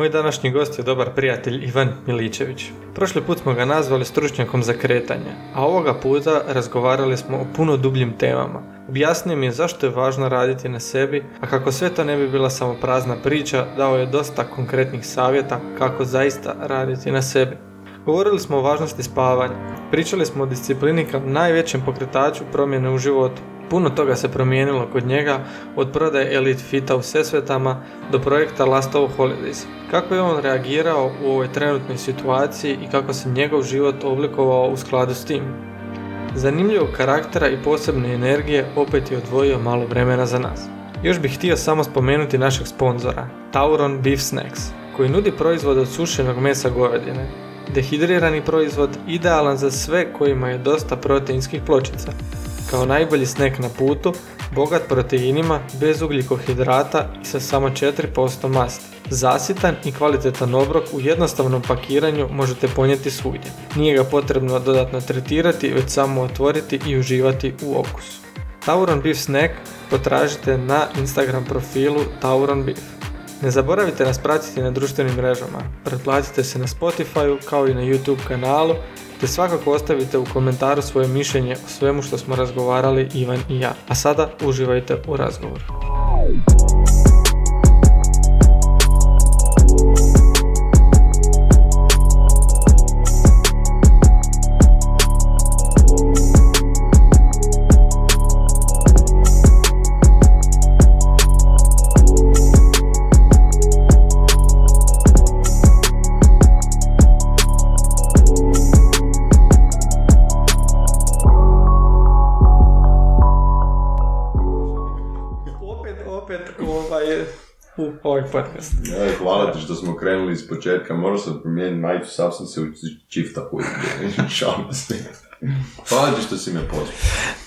Moj današnji gost je dobar prijatelj Ivan Miličević. Prošli put smo ga nazvali stručnjakom za kretanje, a ovoga puta razgovarali smo o puno dubljim temama. Objasnio mi je zašto je važno raditi na sebi, a kako sve to ne bi bila samo prazna priča, dao je dosta konkretnih savjeta kako zaista raditi na sebi. Govorili smo o važnosti spavanja, pričali smo o disciplini kao najvećem pokretaču promjene u životu. Puno toga se promijenilo kod njega, od prodaje Elite Fita u Sesvetama do projekta Last of Holidays. Kako je on reagirao u ovoj trenutnoj situaciji i kako se njegov život oblikovao u skladu s tim. Zanimljivog karaktera i posebne energije opet je odvojio malo vremena za nas. Još bih htio samo spomenuti našeg sponzora, Tauron Beef Snacks, koji nudi proizvode od sušenog mesa govedine. Dehidrirani proizvod idealan za sve kojima je dosta proteinskih pločica kao najbolji snek na putu, bogat proteinima, bez ugljikohidrata i sa samo 4% masti. Zasitan i kvalitetan obrok u jednostavnom pakiranju možete ponijeti svugdje. Nije ga potrebno dodatno tretirati, već samo otvoriti i uživati u okusu. Tauron Beef Snack potražite na Instagram profilu Tauron Beef. Ne zaboravite nas pratiti na društvenim mrežama, pretplatite se na Spotify kao i na YouTube kanalu te svakako ostavite u komentaru svoje mišljenje o svemu što smo razgovarali Ivan i ja. A sada uživajte u razgovoru. Podcast. Ja, hvala ti što smo krenuli iz početka, morao sam promijeniti majicu, sav sam se u čifta pustio. Šalim se. Hvala ti što si me pozvao.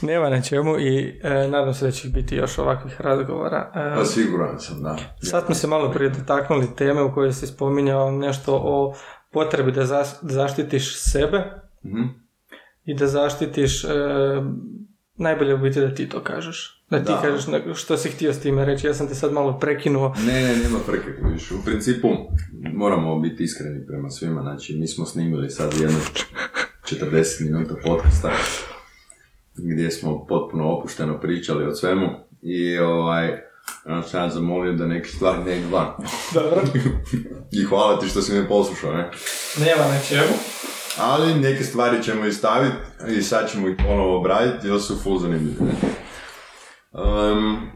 Nema na čemu i e, nadam se da će biti još ovakvih razgovora. E, pa siguran sam, da. Sad smo se malo prije dotaknuli teme u kojoj si spominjao nešto o potrebi da zaštitiš sebe mm i da zaštitiš, e, najbolje u biti da ti to kažeš. Da ti kažeš što si htio s time reći, ja sam te sad malo prekinuo. Ne, ne, nema prekinuo. U principu moramo biti iskreni prema svima, znači mi smo snimili sad jedno 40 minuta podcasta gdje smo potpuno opušteno pričali o svemu i ovaj, ja sam ja zamolio da neke stvari ne idu van. Dobro. I hvala ti što si me poslušao, ne? Nema na čemu. Ali neke stvari ćemo istaviti i sad ćemo ih ponovo obraditi jer su full zanimljive. Um,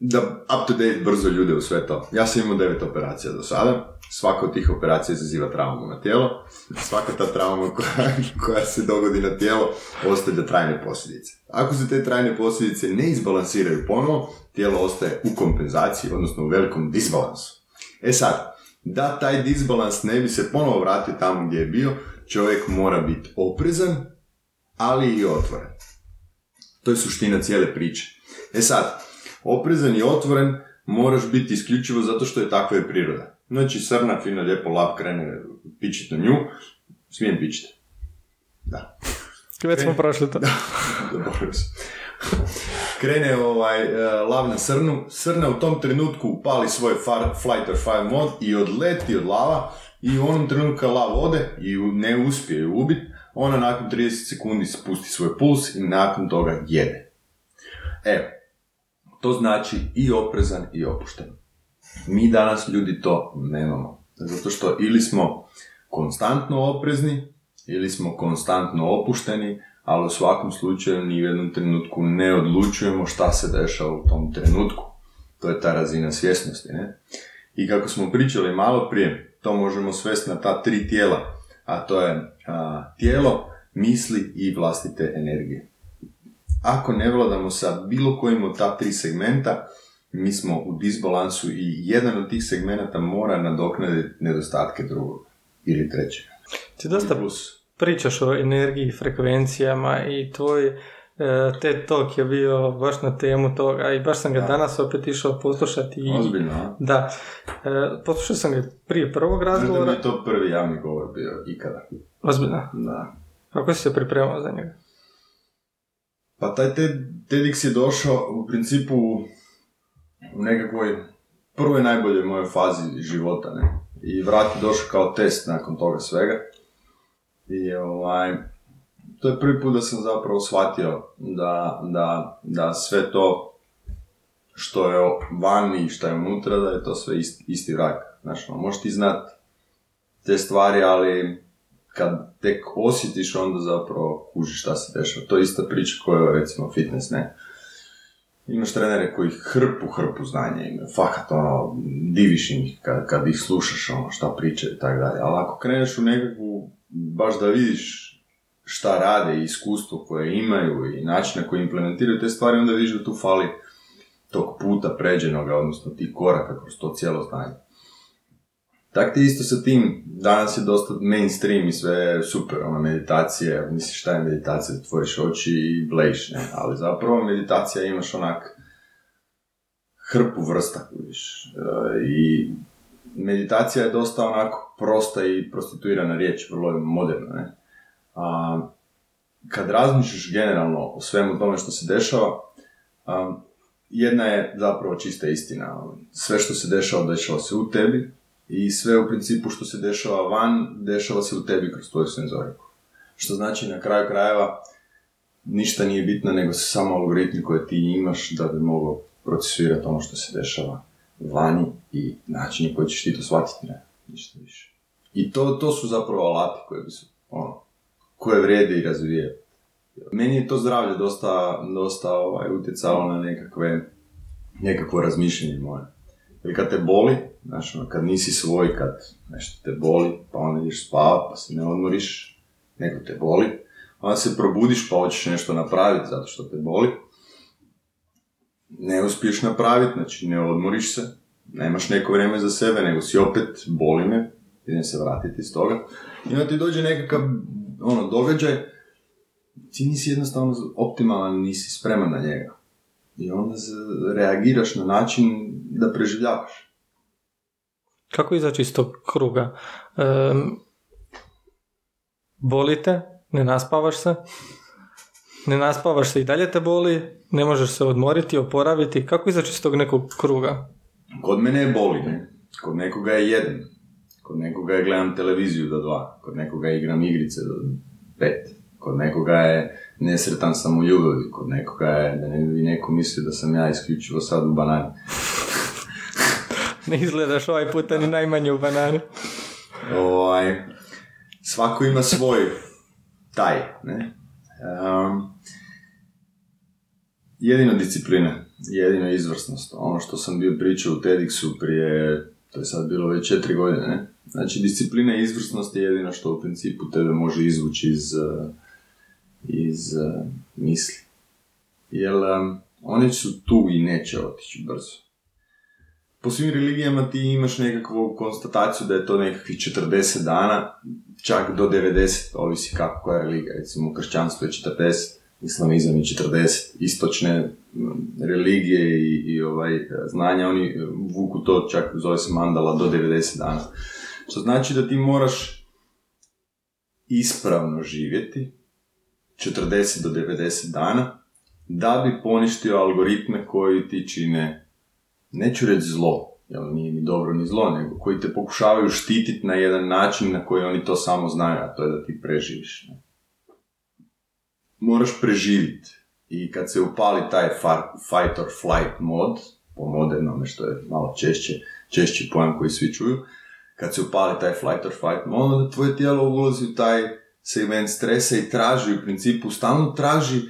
da up to date brzo ljude u sve to. Ja sam imao devet operacija do sada. Svaka od tih operacija izaziva traumu na tijelo. Svaka ta trauma koja, koja se dogodi na tijelo ostavlja trajne posljedice. Ako se te trajne posljedice ne izbalansiraju ponovo, tijelo ostaje u kompenzaciji, odnosno u velikom disbalansu. E sad, da taj disbalans ne bi se ponovo vratio tamo gdje je bio, čovjek mora biti oprezan, ali i otvoren. To je suština cijele priče. E sad, oprezan i otvoren moraš biti isključivo zato što je takva je priroda. Znači, srna, fina, lijepo, lav krene pičit na nju, smijem pičit. Da. Već smo prošli to. Krene ovaj, e, lav na srnu, srna u tom trenutku upali svoj far, flight or fire mod i odleti od lava i u onom trenutku lav ode i ne uspije ju ubiti, ona nakon 30 sekundi spusti svoj puls i nakon toga jede. Evo, to znači i oprezan i opušten. Mi danas ljudi to nemamo. Zato što ili smo konstantno oprezni, ili smo konstantno opušteni, ali u svakom slučaju ni u jednom trenutku ne odlučujemo šta se dešava u tom trenutku. To je ta razina svjesnosti. Ne? I kako smo pričali malo prije, to možemo svesti na ta tri tijela a to je a, tijelo, misli i vlastite energije. Ako ne vladamo sa bilo kojim od ta tri segmenta, mi smo u disbalansu i jedan od tih segmenata mora nadoknaditi nedostatke drugog ili trećeg. Ti dosta pričaš o energiji, frekvencijama i tvoj E, TED Talk je bio baš na temu toga i baš sam ga danas opet išao poslušati. I, Ozbiljno, Da. E, poslušao sam ga prije prvog razgovora. Da je to prvi javni govor bio ikada. Ozbiljno? Da. Kako si se pripremao za njega? Pa taj TED, TEDx je došao u principu u nekakvoj prvoj najboljoj mojoj fazi života, ne. I vrat je došao kao test nakon toga svega. I ovaj, to je prvi put da sam zapravo shvatio da, da, da sve to što je vani i što je unutra, da je to sve isti, isti rak. Znaš, ono, možeš ti znat te stvari, ali kad tek osjetiš, onda zapravo kužiš šta se dešava. To je ista priča koja je, recimo, fitness, ne? Imaš trenere koji hrpu, hrpu znanja imaju, fakat ono, diviš ih kad, kad ih slušaš ono šta pričaju i tako dalje, ali ako kreneš u nekakvu, baš da vidiš šta rade i iskustvo koje imaju i način na koji implementiraju te stvari, onda vidiš da tu fali tog puta pređenoga, odnosno tih koraka kroz to cijelo znanje. Tak ti isto sa tim, danas je dosta mainstream i sve super, ono, meditacije, misliš šta je meditacija, tvoriš oči i blejiš, ne, ali zapravo meditacija imaš onak hrpu vrsta, vidiš, e, i meditacija je dosta onako prosta i prostituirana riječ, vrlo je moderna, ne, a, kad razmišljaš generalno o svemu tome što se dešava, a, jedna je zapravo čista istina. Sve što se dešava, dešava se u tebi i sve u principu što se dešava van, dešava se u tebi kroz tvoju senzoriku. Što znači na kraju krajeva ništa nije bitno nego samo algoritmi koje ti imaš da bi mogao procesuirati ono što se dešava vani i načini koji ćeš ti to shvatiti, ne, ništa više. I to, to su zapravo alati koje bi su, ono, koje vrijede i razvije. Meni je to zdravlje dosta, dosta ovaj, utjecalo na nekakve, nekakvo razmišljanje moje. Jer kad te boli, znaš, ono, kad nisi svoj, kad nešto te boli, pa onda ideš spavat, pa se ne odmoriš, neko te boli, onda se probudiš pa hoćeš nešto napraviti zato što te boli, ne uspiješ napraviti, znači ne odmoriš se, nemaš neko vrijeme za sebe, nego si opet boli me, idem se vratiti iz toga, i onda ti dođe nekakav ono, događaj, ti nisi jednostavno optimalan, nisi spreman na njega. I onda reagiraš na način da preživljavaš. Kako izaći iz tog kruga? E, bolite, ne naspavaš se, ne naspavaš se i dalje te boli, ne možeš se odmoriti, oporaviti. Kako izaći iz tog nekog kruga? Kod mene je boli, ne? Kod nekoga je jedan. Kod nekoga je gledam televiziju do dva. Kod nekoga igram igrice do pet. Kod nekoga je nesretan sam u ljubavi. Kod nekoga je, da ne bi neko mislio da sam ja isključivo sad u banani. ne izgledaš ovaj puta ni najmanje u banani. Ovaj, svako ima svoj taj, ne? Um, jedino disciplina, jedino izvrsnost. Ono što sam bio pričao u TEDxu prije, to je sad bilo već četiri godine, ne? Znači, disciplina i izvrsnost je jedino što u principu tebe može izvući iz, eh, iz uh, misli. Jer um, one su tu i neće otići brzo. Po svim religijama ti imaš nekakvu konstataciju da je to nekakvih 40 dana, čak do 90, ovisi kako koja religija. Recimo, kršćanstvo je 40, islamizam je 40, istočne religije i, i ovaj, znanja, oni vuku to čak, zove se mandala, do 90 dana. Što znači da ti moraš ispravno živjeti 40 do 90 dana da bi poništio algoritme koji ti čine, neću reći zlo, jer nije ni dobro ni zlo, nego koji te pokušavaju štititi na jedan način na koji oni to samo znaju, a to je da ti preživiš. Ne? Moraš preživjeti. I kad se upali taj fight or flight mod, po modernome što je malo češće, češći pojam koji svi čuju, kad se upali taj flight or fight mod, onda tvoje tijelo ulazi u taj segment stresa i traži u principu, stalno traži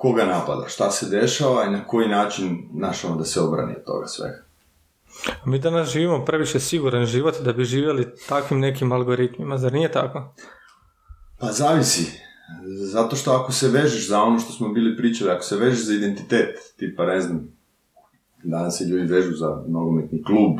koga napada, šta se dešava i na koji način našamo da se obrani od toga svega. Mi danas živimo previše siguran život da bi živjeli takvim nekim algoritmima, zar nije tako? Pa zavisi. Zato što ako se vežeš za ono što smo bili pričali, ako se vežeš za identitet, tipa ne znam, danas se ljudi vežu za nogometni klub,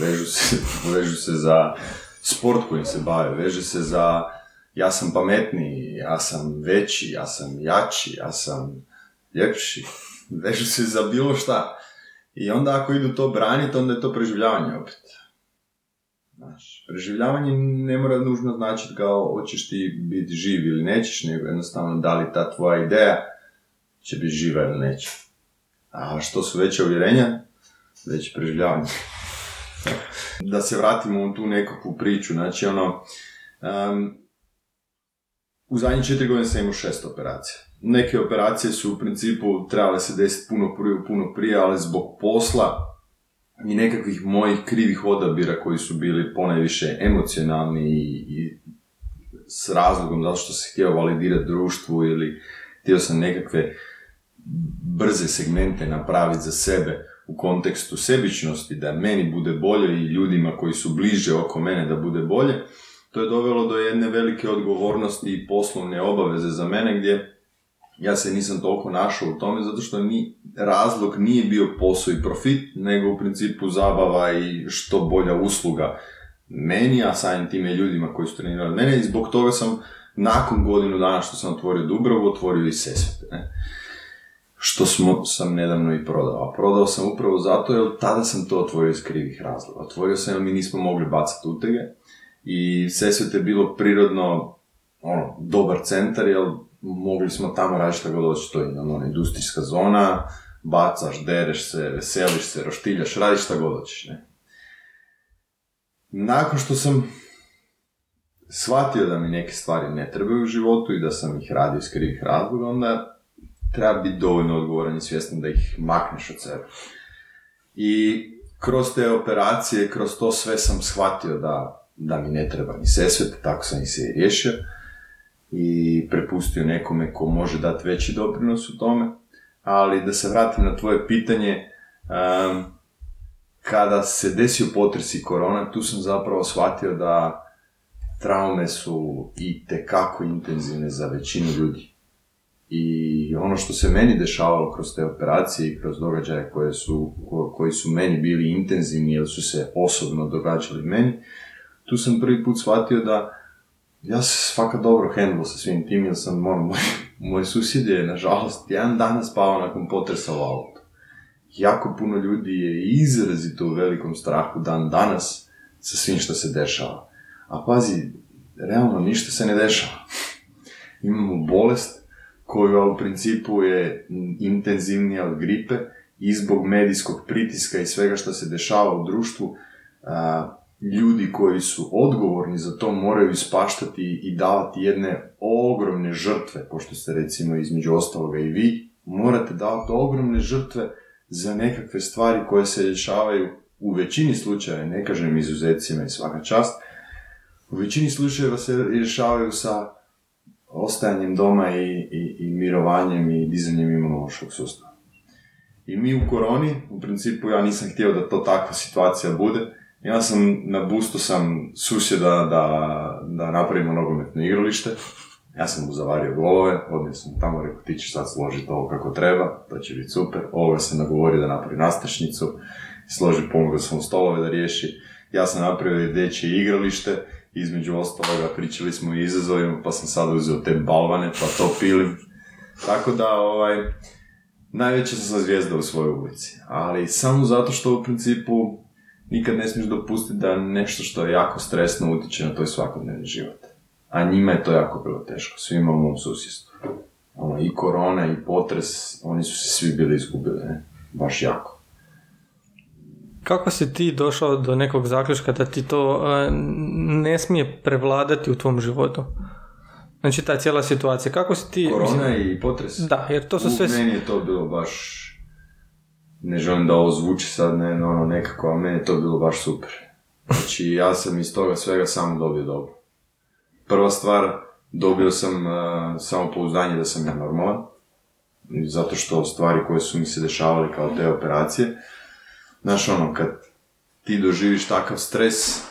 vežu se, vežu se za sport kojim se bave, veže se za ja sam pametniji, ja sam veći, ja sam jači, ja sam ljepši, vežu se za bilo šta. I onda ako idu to braniti, onda je to preživljavanje opet. Znaš, preživljavanje ne mora nužno značiti kao hoćeš ti biti živ ili nećeš, nego jednostavno da li ta tvoja ideja će biti živa ili neće. A što su veće uvjerenja, već preživljavanje. da se vratimo u tu nekakvu priču, znači ono, um, u zadnjih četiri godine sam imao šest operacija. Neke operacije su u principu trebale se desiti puno prije, puno prije, ali zbog posla i nekakvih mojih krivih odabira koji su bili ponajviše emocionalni i, i s razlogom zato što sam htio validirati društvu ili htio sam nekakve brze segmente napraviti za sebe u kontekstu sebičnosti, da meni bude bolje i ljudima koji su bliže oko mene da bude bolje, to je dovelo do jedne velike odgovornosti i poslovne obaveze za mene gdje ja se nisam toliko našao u tome zato što ni, razlog nije bio posao i profit, nego u principu zabava i što bolja usluga meni, a samim time ljudima koji su trenirali mene i zbog toga sam nakon godinu dana što sam otvorio Dubravu, otvorio i Sesvete. Ne? Što smo, sam nedavno i prodao. A prodao sam upravo zato jer tada sam to otvorio iz krivih razloga. Otvorio sam jer mi nismo mogli bacati utege i Sesvete je bilo prirodno ono, dobar centar jer mogli smo tamo raditi što god to je ono, industrijska zona, bacaš, dereš se, veseliš se, roštiljaš, radiš šta god ne. Nakon što sam shvatio da mi neke stvari ne trebaju u životu i da sam ih radio iz krivih razloga, onda treba biti dovoljno odgovoran i svjestan da ih makneš od sebe. I kroz te operacije, kroz to sve sam shvatio da, da mi ne treba ni sesvet, tako sam ih se i riješio i prepustio nekome ko može dati veći doprinos u tome. Ali da se vratim na tvoje pitanje, kada se desio potres i korona, tu sam zapravo shvatio da traume su i tekako intenzivne za većinu ljudi. I ono što se meni dešavalo kroz te operacije i kroz događaje koje su, koji su meni bili intenzivni jer su se osobno događali meni, tu sam prvi put shvatio da ja se svaka dobro handlo sa svim tim, jer sam, ono, moj, moj susjed je, nažalost, jedan dan spavao nakon potresa u auto. Jako puno ljudi je izrazito u velikom strahu dan danas sa svim što se dešava. A pazi, realno ništa se ne dešava. Imamo bolest koja u principu je intenzivnija od gripe i zbog medijskog pritiska i svega što se dešava u društvu, ljudi koji su odgovorni za to moraju ispaštati i davati jedne ogromne žrtve, pošto ste recimo između ostaloga i vi, morate davati ogromne žrtve za nekakve stvari koje se rješavaju u većini slučajeva, ne kažem izuzecima i svaka čast, u većini slučajeva se rješavaju sa ostajanjem doma i, i, i mirovanjem i dizanjem imunološkog sustava. I mi u koroni, u principu ja nisam htio da to takva situacija bude, ja sam na bustu sam susjeda da, da napravimo nogometno igralište. Ja sam mu zavario golove, odnio sam tamo, rekao ti ćeš sad složiti ovo kako treba, to će biti super. Ovoga sam nagovorio da napravi nastašnicu, složi pomogao sam stolove da riješi. Ja sam napravio dječje igralište, između ostaloga pričali smo i izazovima, pa sam sad uzeo te balvane, pa to pilim. Tako da, ovaj, najveća sam zvijezda u svojoj ulici. Ali samo zato što u principu nikad ne smiješ dopustiti da nešto što je jako stresno utječe na tvoj svakodnevni život. A njima je to jako bilo teško, svima u mom susjedstvu. Ono, I korona i potres, oni su se svi bili izgubili, ne? Baš jako. Kako si ti došao do nekog zaključka da ti to e, ne smije prevladati u tvom životu? Znači ta cijela situacija, kako si ti... Korona i potres? Da, jer to su sve... U meni je to bilo baš ne želim da ovo zvuči sad ne, ono, nekako, ali meni je to bilo baš super. Znači, ja sam iz toga svega samo dobio dobro. Prva stvar, dobio sam uh, samo pouzdanje da sam ja normalan, zato što stvari koje su mi se dešavale kao te operacije, znaš ono, kad ti doživiš takav stres,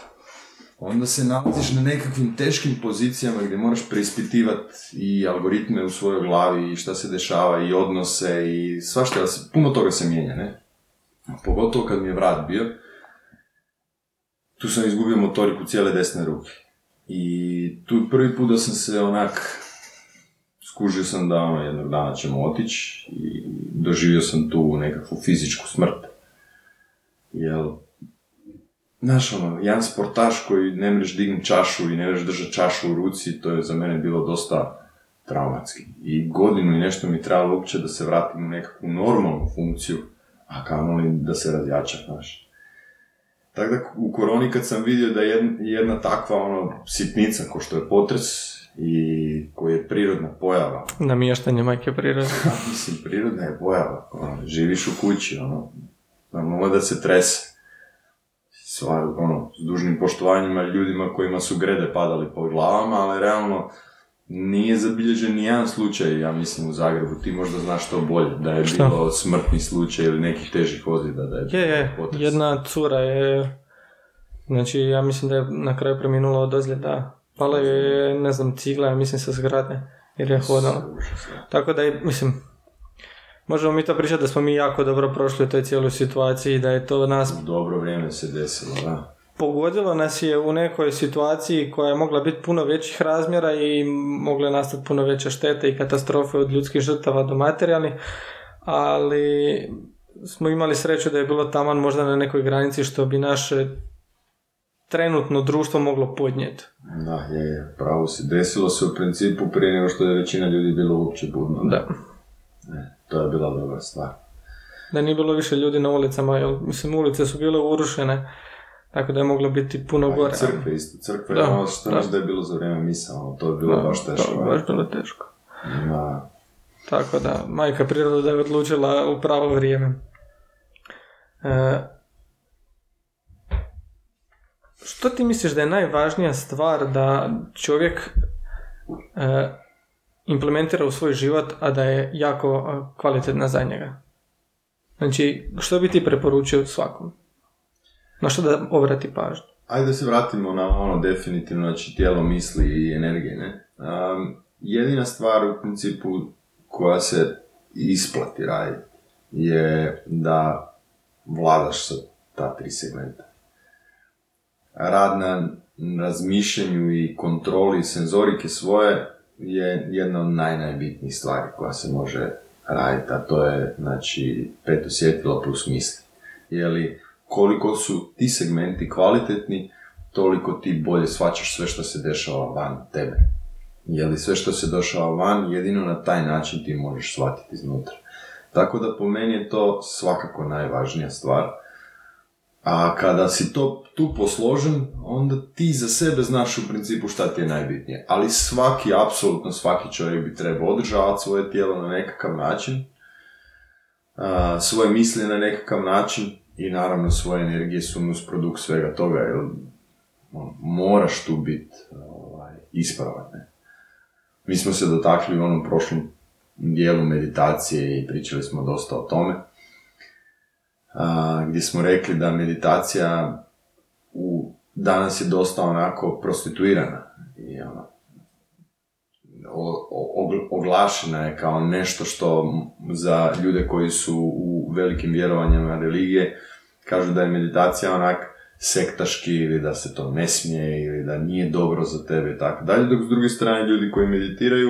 onda se nalaziš na nekakvim teškim pozicijama gdje moraš preispitivati i algoritme u svojoj glavi i šta se dešava i odnose i svašta, puno toga se mijenja, ne? Pogotovo kad mi je vrat bio, tu sam izgubio motoriku cijele desne ruke. I tu prvi put da sam se onak, skužio sam da ono, jednog dana ćemo otići i doživio sam tu nekakvu fizičku smrt. Jel, Znaš, ono, jedan sportaš koji ne mreš dignuti čašu i ne mreš držati čašu u ruci, to je za mene bilo dosta traumatski. I godinu i nešto mi trebalo uopće da se vratim u nekakvu normalnu funkciju, a kamoli da se razjača, znaš. Tako da u koroni kad sam vidio da je jedna takva ono, sitnica ko što je potres i koji je prirodna pojava. Namještanje majke prirode. mislim, prirodna je pojava. Ono, živiš u kući, ono, normalno da se trese. Sva, ono, s dužnim poštovanjima ljudima kojima su grede padali po glavama, ali realno nije zabilježen ni jedan slučaj, ja mislim, u Zagrebu. Ti možda znaš to bolje, da je Šta? bilo smrtni slučaj ili nekih težih ozljeda. Da je, je, je. jedna cura je, znači ja mislim da je na kraju preminula od ozljeda. Pala je, ne znam, cigla, ja mislim, sa zgrade, jer je hodala. Tako da je, mislim, možemo mi to pričati da smo mi jako dobro prošli u toj cijeloj situaciji, da je to nas... Dobro vrijeme se desilo, da pogodilo nas je u nekoj situaciji koja je mogla biti puno većih razmjera i mogle nastati puno veće štete i katastrofe od ljudskih žrtava do materijalnih, ali smo imali sreću da je bilo taman možda na nekoj granici što bi naše trenutno društvo moglo podnijeti. Da, je, je, pravo si. Desilo se u principu prije nego što je većina ljudi bilo uopće budno. Da. Ne, to je bila dobra stvar. Da nije bilo više ljudi na ulicama, jer, mislim, ulice su bile urušene tako da je moglo biti puno gore. Crkve isto. Crkve, da, ono što da. da je bilo za vrijeme misa, ono, to je bilo baš teško. To je baš bilo teško. Da. Tako da, majka priroda je odlučila u pravo vrijeme. E, što ti misliš da je najvažnija stvar da čovjek e, implementira u svoj život, a da je jako kvalitetna za njega? Znači, što bi ti preporučio svakom? Na što da obrati pažnju? Ajde da se vratimo na ono definitivno, znači tijelo, misli i energije, ne? Um, jedina stvar u principu koja se isplati raditi je da vladaš sa ta tri segmenta. Rad na razmišljanju i kontroli senzorike svoje je jedna od naj, najbitnijih stvari koja se može raditi, a to je znači pet plus misli. Je koliko su ti segmenti kvalitetni, toliko ti bolje svačaš sve što se dešava van tebe. Je li sve što se dešava van, jedino na taj način ti možeš shvatiti iznutra. Tako da po meni je to svakako najvažnija stvar. A kada si to tu posložen, onda ti za sebe znaš u principu šta ti je najbitnije. Ali svaki, apsolutno svaki čovjek bi trebao održavati svoje tijelo na nekakav način, svoje misli na nekakav način, i naravno svoje energije su nus produkt svega toga, jer ono, moraš tu biti ovaj, ispravan. Ne? Mi smo se dotakli u onom prošlom dijelu meditacije i pričali smo dosta o tome, a, gdje smo rekli da meditacija u, danas je dosta onako prostituirana i ono, oglašena je kao nešto što za ljude koji su u velikim vjerovanjima religije kažu da je meditacija onak sektaški ili da se to ne smije ili da nije dobro za tebe i tako dalje, dok s druge strane ljudi koji meditiraju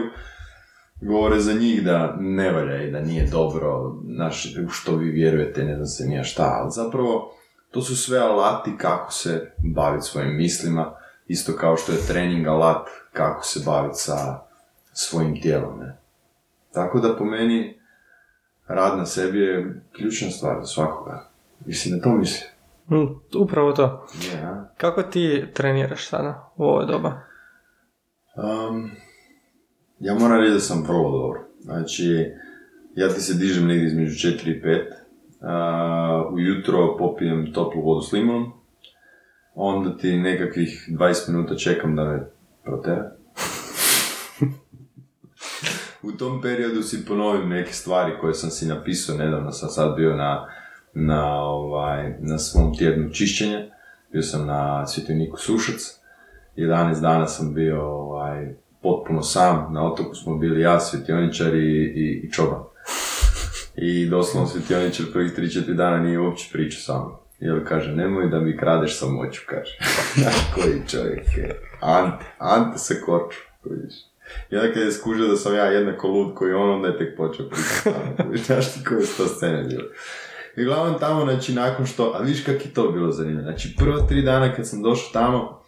govore za njih da ne valja i da nije dobro, naš, u što vi vjerujete, ne znam se nije šta, ali zapravo to su sve alati kako se baviti svojim mislima, isto kao što je trening alat kako se baviti sa svojim tijelom. Ne? Tako da po meni rad na sebi je ključna stvar za svakoga. Mislim da to misli. Mm, upravo to. Kako ti treniraš sada u ovoj doba? Um, ja moram reći da sam vrlo dobro. Znači, ja ti se dižem negdje između 4 i 5. Uh, ujutro popijem toplu vodu s limunom. Onda ti nekakvih 20 minuta čekam da me protera u tom periodu si ponovim neke stvari koje sam si napisao, nedavno sam sad bio na, na, ovaj, na svom tjednu čišćenja, bio sam na Svjetoniku Sušac, 11 dana sam bio ovaj, potpuno sam, na otoku smo bili ja, svjetioničar i, i, i čoban. I doslovno svjetioničar prvih 3-4 dana nije uopće pričao sa mnom. Jer kaže, nemoj da mi kradeš samoću, kaže. koji čovjek je. Ante, Ante se korču, vidiš. I onda kad je skužio da sam ja jednako lud koji on, onda je tek počeo pričati. Znaš ti koje su to scene bilo. I uglavnom tamo, znači, nakon što, a viš kak je to bilo zanimljivo. Znači, prva tri dana kad sam došao tamo,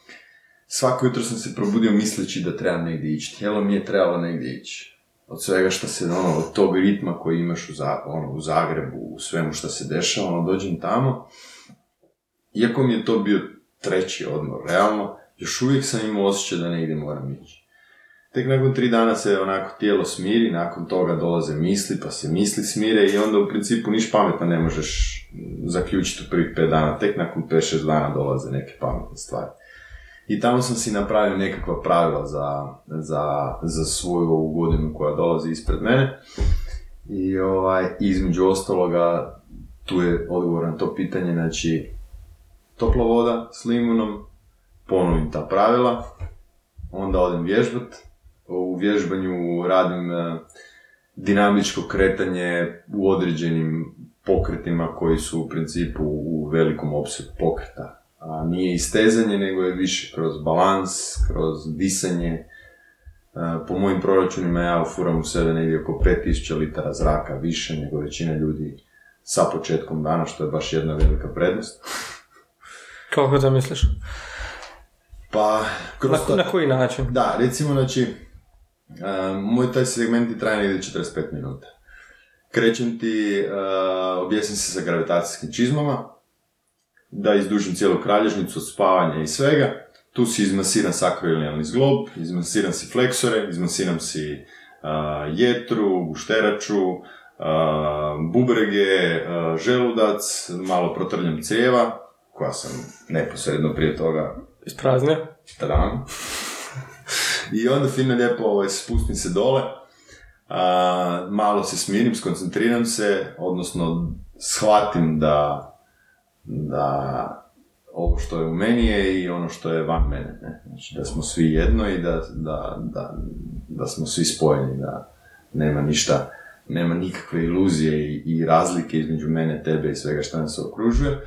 svako jutro sam se probudio misleći da trebam negdje ići. Tijelo mi je trebalo negdje ići. od svega što se, ono, od tog ritma koji imaš u, ono, u Zagrebu, u svemu što se dešava, ono, dođem tamo, iako mi je to bio treći odmor, realno, još uvijek sam imao osjećaj da negdje moram ići. Tek nakon tri dana se onako tijelo smiri, nakon toga dolaze misli, pa se misli smire i onda u principu niš pametno ne možeš zaključiti u prvih pet dana, tek nakon 5-6 dana dolaze neke pametne stvari. I tamo sam si napravio nekakva pravila za, za, za svoju ovu godinu koja dolazi ispred mene. I ovaj, između ostaloga, tu je odgovor na to pitanje, znači, topla voda s limunom, ponovim ta pravila, onda odem vježbat, u vježbanju radim e, dinamičko kretanje u određenim pokretima koji su u principu u velikom opsegu pokreta. A nije istezanje, nego je više kroz balans, kroz disanje. E, Po mojim proračunima ja ufuram u sebe negdje oko 5000 litara zraka više nego većina ljudi sa početkom dana, što je baš jedna velika prednost. Kako to misliš? Pa, kroz Na, na koji način? Da, recimo, znači, e, moj taj segment traje negdje 45 minuta. Krećem ti, e, objasnim se sa gravitacijskim čizmama, da izdužim cijelu kralježnicu od spavanja i svega. Tu si izmasiram sakroilijalni zglob, izmasiram si fleksore, izmasiram si e, jetru, gušteraču, e, bubrege, e, želudac, malo protrljam crijeva, koja sam neposredno prije toga Ispraznio? Tadam. I onda fino lijepo ovaj, spustim se dole, a, malo se smirim, skoncentriram se, odnosno shvatim da, da ovo što je u meni je i ono što je van mene. Ne? Znači da smo svi jedno i da, da, da, da smo svi spojeni, da nema ništa, nema nikakve iluzije i, i razlike između mene, tebe i svega što nas okružuje.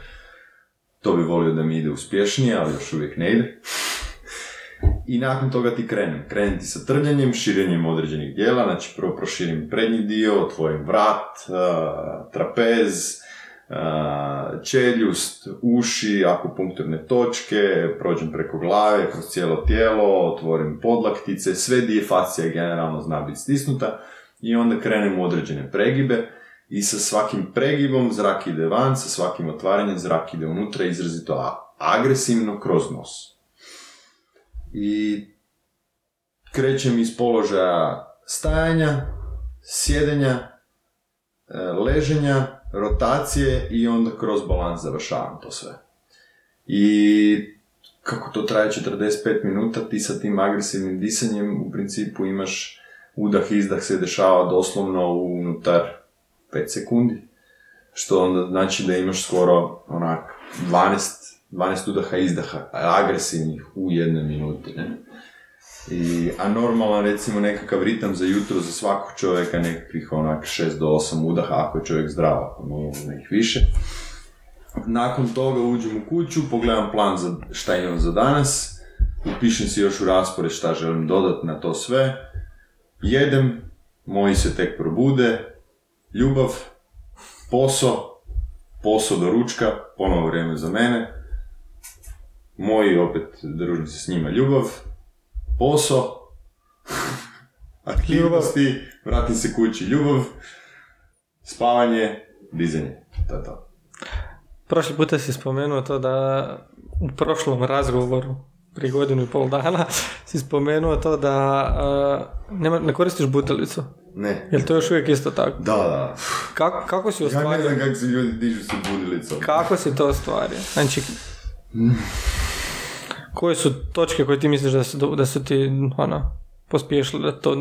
To bi volio da mi ide uspješnije, ali još uvijek ne ide. I nakon toga ti krenem. Krenem ti sa trljanjem, širenjem određenih dijela, znači prvo proširim prednji dio, otvorim vrat, trapez, čeljust, uši, akupunkturne točke, prođem preko glave, kroz cijelo tijelo, otvorim podlaktice, sve dio fascija generalno zna biti stisnuta i onda krenem u određene pregibe i sa svakim pregibom zrak ide van, sa svakim otvaranjem zrak ide unutra izrazito agresivno kroz nos. I krećem iz položaja stajanja, sjedenja, e, leženja, rotacije i onda kroz balans završavam to sve. I kako to traje 45 minuta, ti sa tim agresivnim disanjem u principu imaš udah, izdah se dešava doslovno unutar 5 sekundi, što onda znači da imaš skoro onak 12, 12 udaha izdaha agresivnih u jednoj minuti. Ne? I, a normalan recimo nekakav ritam za jutro za svakog čovjeka nekakvih onak 6 do 8 udaha ako je čovjek zdrav, ako mogu nekih više. Nakon toga uđem u kuću, pogledam plan za šta imam za danas, upišem si još u raspored šta želim dodati na to sve, jedem, moji se tek probude, ljubav, posao, posao do ručka, ponovo vrijeme za mene, moji opet družim se s njima ljubav, posao, aktivnosti, vratim se kući ljubav, spavanje, dizanje, to je to. Prošli puta si spomenuo to da u prošlom razgovoru prije godinu i pol dana si spomenuo to da uh, nema, ne koristiš butelicu. Ne. Jel to još uvijek isto tako? Da, da. Kako, kako si Ja ne ostvario? znam kako se ljudi dižu sa budilicom. Kako si to ostvario? Znači, koje su točke koje ti misliš da su, da su ti ono, pospješile da to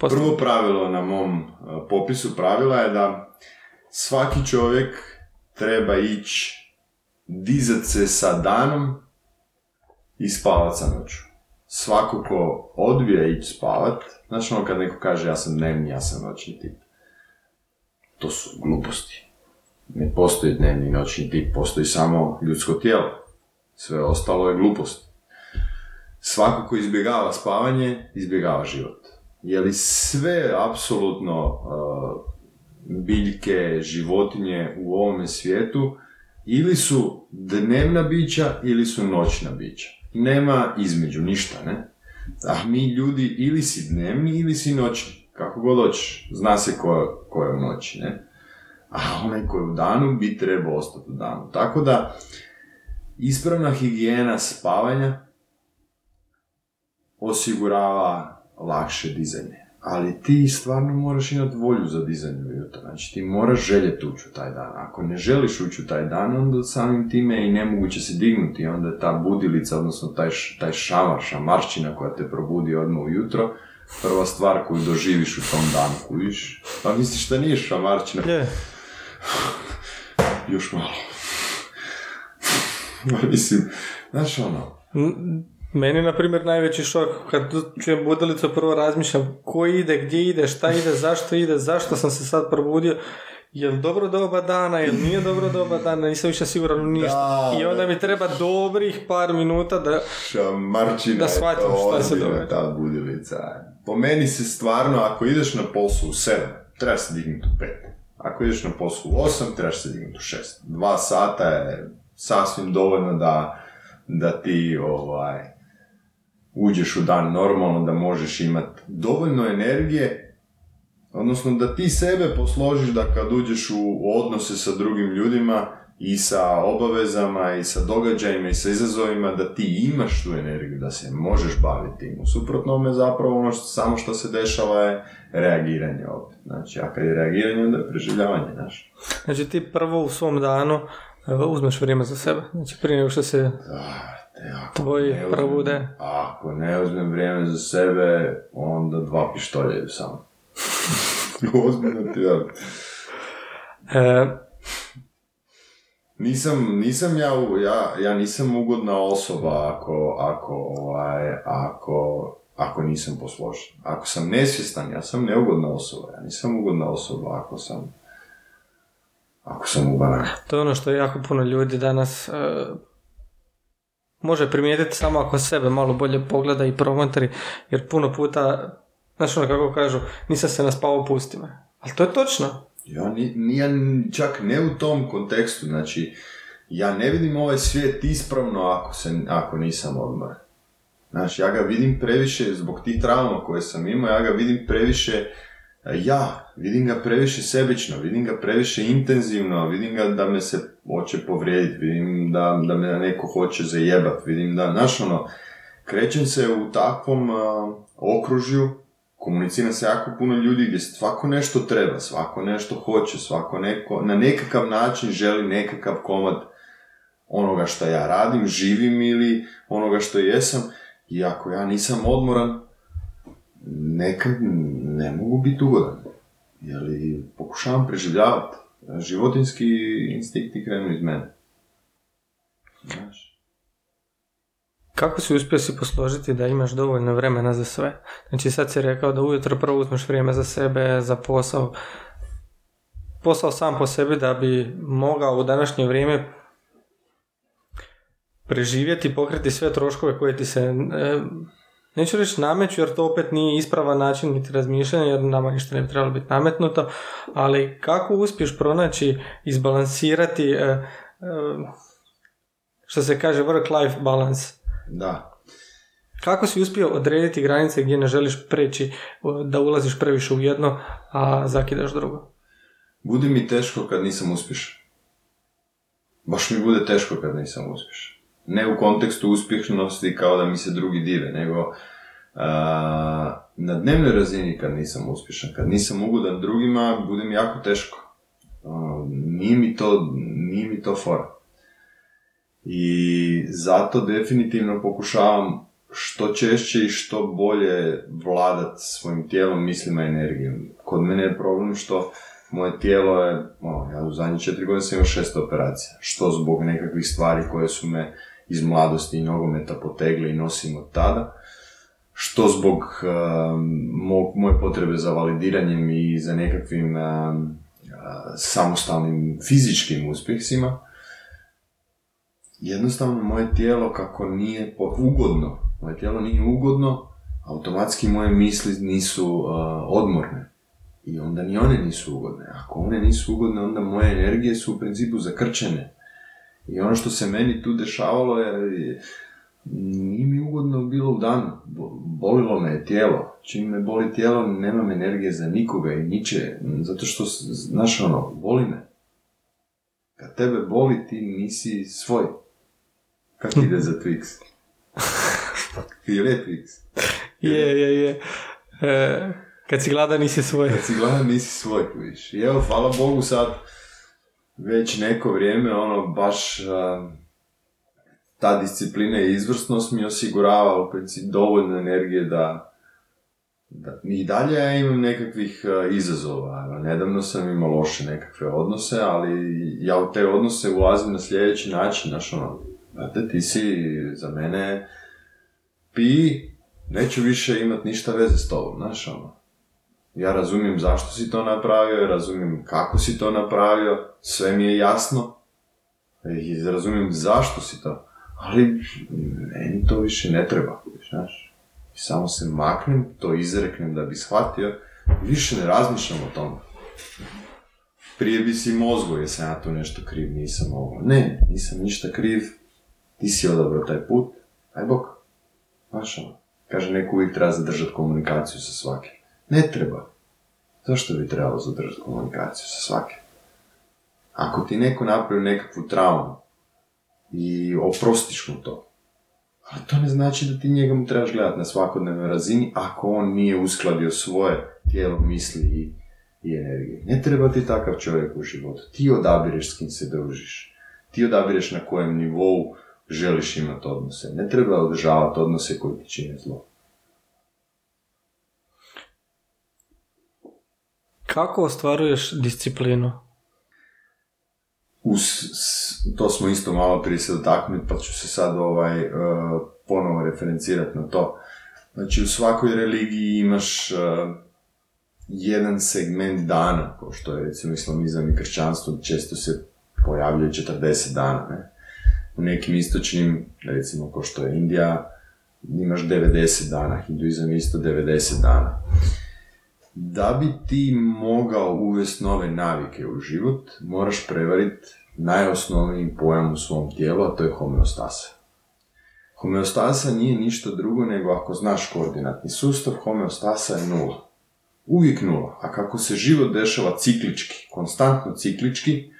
post... Prvo pravilo na mom uh, popisu pravila je da svaki čovjek treba ići dizat se sa danom i spavat sa noću. Svako ko odbija ići spavat, znači ono kad neko kaže ja sam dnevni, ja sam noćni tip. To su gluposti. Ne postoji dnevni i noćni tip, postoji samo ljudsko tijelo. Sve ostalo je glupost. Svako ko izbjegava spavanje, izbjegava život. Je li sve apsolutno uh, biljke, životinje u ovome svijetu ili su dnevna bića ili su noćna bića. Nema između ništa, ne? A mi ljudi ili si dnevni ili si noćni. kako god hoćeš, zna se ko, ko je u noći, ne? A onaj koji je u danu bi trebao ostati u danu. Tako da, ispravna higijena spavanja osigurava lakše dizanje. Ali ti stvarno moraš imati volju za dizanje ujutro. Znači ti moraš željeti ući u taj dan. Ako ne želiš ući u taj dan, onda samim time i nemoguće se dignuti. Onda je ta budilica, odnosno taj, taj šamar, šamarčina koja te probudi odmah ujutro, prva stvar koju doživiš u tom danu, kužiš. Pa misliš da nije šamarčina? Je, Još malo. Pa Mislim, znaš ono, Meni, na primjer, najveći šok kad čujem budilicu, prvo razmišljam ko ide, gdje ide, šta ide, zašto ide, zašto sam se sad probudio, je li dobro doba dana, je li nije dobro doba dana, nisam više siguran u ništa. Da, I onda mi treba dobrih par minuta da... Da je shvatim šta se događa. ta budilica. Po meni se stvarno, ako ideš na poslu u 7, treba se dignuti u 5. Ako ideš na poslu u 8, trebaš se dignuti u 6. Dva sata je sasvim dovoljno da, da ti ovaj, uđeš u dan normalno, da možeš imati dovoljno energije Odnosno da ti sebe posložiš da kad uđeš u odnose sa drugim ljudima i sa obavezama i sa događajima i sa izazovima da ti imaš tu energiju, da se možeš baviti tim. U suprotnome zapravo ono što, samo što se dešava je reagiranje opet. Znači, a kad je reagiranje onda je preživljavanje, znaš. Znači ti prvo u svom danu uzmeš vrijeme za sebe. Znači prije nego što se Tvoji ne uzmem- probude. Ako ne uzmem vrijeme za sebe, onda dva pištolja idu samo. Ozbiljno ti ja. E, Nisam, nisam ja, ja, ja nisam ugodna osoba ako, ako, ovaj, ako, ako nisam posložen. Ako sam nesvjestan, ja sam neugodna osoba. Ja nisam ugodna osoba ako sam, ako sam u. To je ono što jako puno ljudi danas e, može primijetiti samo ako sebe malo bolje pogleda i promotri, jer puno puta, znaš ono kako kažu, nisam se naspavao, pusti me. Ali to je točno. Ja, ni, ja čak ne u tom kontekstu, znači, ja ne vidim ovaj svijet ispravno ako, se, ako nisam odmoran. Znači, ja ga vidim previše, zbog tih trauma koje sam imao, ja ga vidim previše ja, vidim ga previše sebično, vidim ga previše intenzivno, vidim ga da me se hoće povrijediti, vidim da, da me neko hoće zajebat, vidim da, znaš ono, krećem se u takvom a, okružju, komunicira se jako puno ljudi gdje svako nešto treba, svako nešto hoće, svako neko, na nekakav način želi nekakav komad onoga što ja radim, živim ili onoga što jesam. I ako ja nisam odmoran, nekad ne mogu biti ugodan. Jer pokušavam preživljavati. Životinski instinkti krenu iz mene. Znaš? Kako si uspio si posložiti da imaš dovoljno vremena za sve? Znači sad si rekao da ujutro prvo uzmeš vrijeme za sebe, za posao. Posao sam po sebi da bi mogao u današnje vrijeme preživjeti pokriti sve troškove koje ti se e, neću reći nameću jer to opet nije ispravan način niti razmišljanja jer nama ništa ne bi trebalo biti nametnuto, ali kako uspiješ pronaći, izbalansirati e, e, što se kaže work-life balance? Da. Kako si uspio odrediti granice gdje ne želiš preći, da ulaziš previše u jedno, a zakidaš drugo? Bude mi teško kad nisam uspješan. Baš mi bude teško kad nisam uspješan. Ne u kontekstu uspješnosti kao da mi se drugi dive, nego a, na dnevnoj razini kad nisam uspješan. Kad nisam ugodan drugima, bude mi jako teško. A, nije mi to, nije mi to fora. I zato definitivno pokušavam što češće i što bolje vladat svojim tijelom, mislima i energijom. Kod mene je problem što moje tijelo je, ono, ja u zadnje četiri godine sam imao šest operacija. Što zbog nekakvih stvari koje su me iz mladosti i nogometa potegle i nosim od tada. Što zbog um, mo- moje potrebe za validiranjem i za nekakvim um, a, samostalnim fizičkim uspjesima jednostavno moje tijelo kako nije po- ugodno, moje tijelo nije ugodno, automatski moje misli nisu uh, odmorne. I onda ni one nisu ugodne. Ako one nisu ugodne, onda moje energije su u principu zakrčene. I ono što se meni tu dešavalo je, nije mi ugodno bilo u danu. Bolilo me je tijelo. Čim me boli tijelo, nemam energije za nikoga i niče. Zato što, znaš ono, boli me. Kad tebe boli, ti nisi svoj. Kak ide za Twix? je Twix? Je, je, je. E, kad si gladan nisi svoj. Kad si gladan nisi svoj, viš. I evo, hvala Bogu sad, već neko vrijeme, ono, baš ta disciplina i izvrsnost mi osigurava u dovoljno energije da, da i dalje ja imam nekakvih izazova. Nedavno sam imao loše nekakve odnose, ali ja u te odnose ulazim na sljedeći način, znaš ono, znate, ti si za mene pi, neću više imat ništa veze s tobom, znaš ono. Ja razumijem zašto si to napravio, razumijem kako si to napravio, sve mi je jasno. I razumijem zašto si to. Ali meni to više ne treba, znaš. Samo se maknem, to izreknem da bi shvatio i više ne razmišljam o tome. Prije bi si mozgo, jesam ja tu nešto kriv, nisam ovo. Ne, nisam ništa kriv, ti si odabrao taj put, aj bok. Znaš ono, kaže neko uvijek treba zadržati komunikaciju sa svakim. Ne treba. Zašto bi trebalo zadržati komunikaciju sa svakim? Ako ti neko napravi nekakvu traumu i oprostiš mu to, ali to ne znači da ti njega mu trebaš gledati na svakodnevnoj razini ako on nije uskladio svoje tijelo, misli i, i energije. Ne treba ti takav čovjek u životu. Ti odabireš s kim se družiš. Ti odabireš na kojem nivou želiš imati odnose. Ne treba održavati odnose koji ti čine zlo. Kako ostvaruješ disciplinu? Us, to smo isto malo prije se dotaknuti, pa ću se sad ovaj, uh, ponovo referencirati na to. Znači u svakoj religiji imaš uh, jedan segment dana, kao što je recimo islamizam i kršćanstvo, često se pojavljuje 40 dana. Ne? U nekim istočnim, recimo kao što je Indija, imaš 90 dana, hinduizam isto 90 dana. Da bi ti mogao uvesti nove navike u život, moraš prevariti najosnovniji pojam u svom tijelu, a to je homeostasa. Homeostasa nije ništa drugo nego ako znaš koordinatni sustav, homeostasa je nula. Uvijek nula. A kako se život dešava ciklički, konstantno ciklički,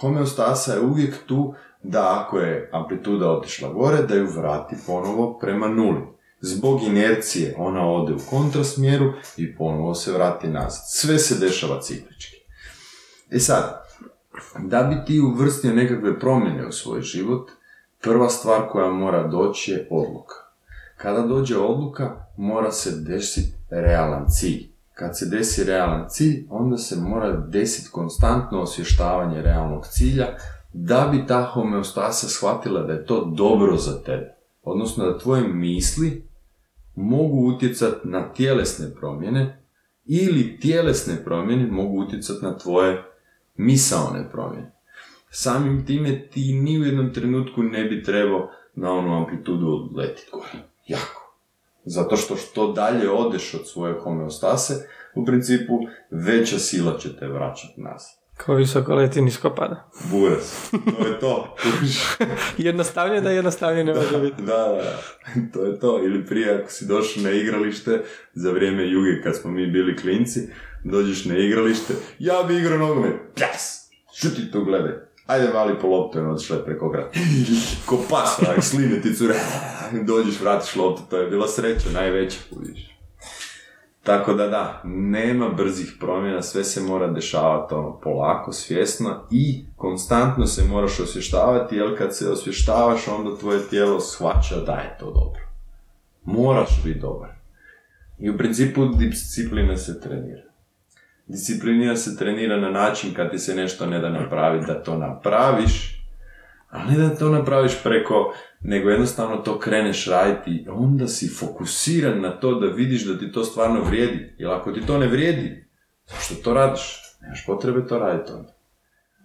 homeostasa je uvijek tu da ako je amplituda otišla gore, da ju vrati ponovo prema nuli. Zbog inercije ona ode u kontrasmjeru i ponovo se vrati nazad. Sve se dešava ciklički. E sad, da bi ti uvrstio nekakve promjene u svoj život, prva stvar koja mora doći je odluka. Kada dođe odluka, mora se desiti realan cilj. Kad se desi realan cilj, onda se mora desiti konstantno osvještavanje realnog cilja, da bi ta homeostasa shvatila da je to dobro za tebe. Odnosno da tvoje misli mogu utjecati na tjelesne promjene ili tjelesne promjene mogu utjecati na tvoje misaone promjene. Samim time ti ni u jednom trenutku ne bi trebao na onu amplitudu odletiti gore. Jako. Zato što što dalje odeš od svoje homeostase, u principu veća sila će te vraćati nazad. Ko visoko leti, nisko pada. Buras, to je to. jednostavnije da jednostavnije ne može biti. Da, da, to je to. Ili prije ako si došao na igralište za vrijeme juge kad smo mi bili klinci, dođeš na igralište, ja bi igrao nogomet, pjas, šuti tu gledaj. Ajde vali po loptu, ono odšle preko grada. Ko pas, onak, sline ti cure. Dođeš, vratiš loptu, to je bila sreća, najveća, vidiš. Tako da da, nema brzih promjena, sve se mora dešavati ono, polako, svjesno i konstantno se moraš osvještavati, jer kad se osvještavaš, onda tvoje tijelo shvaća da je to dobro. Moraš biti dobar. I u principu disciplina se trenira. Disciplina se trenira na način kad ti se nešto ne da napraviti, da to napraviš, a ne da to napraviš preko nego jednostavno to kreneš raditi, onda si fokusiran na to da vidiš da ti to stvarno vrijedi. Jer ako ti to ne vrijedi, zašto to radiš? Nemaš potrebe to raditi onda.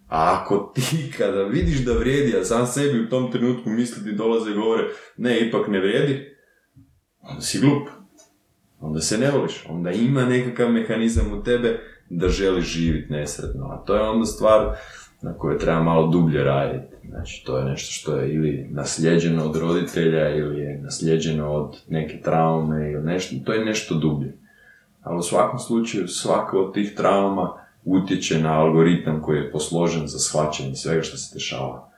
A ako ti kada vidiš da vrijedi, a sam sebi u tom trenutku misli ti dolaze i govore, ne, ipak ne vrijedi, onda si glup. Onda se ne voliš. Onda ima nekakav mehanizam u tebe da želiš živjeti nesretno. A to je onda stvar na koje treba malo dublje raditi. Znači, to je nešto što je ili nasljeđeno od roditelja ili je nasljeđeno od neke traume ili nešto, to je nešto dublje. Ali u svakom slučaju, svaka od tih trauma utječe na algoritam koji je posložen za shvaćanje svega što se dešava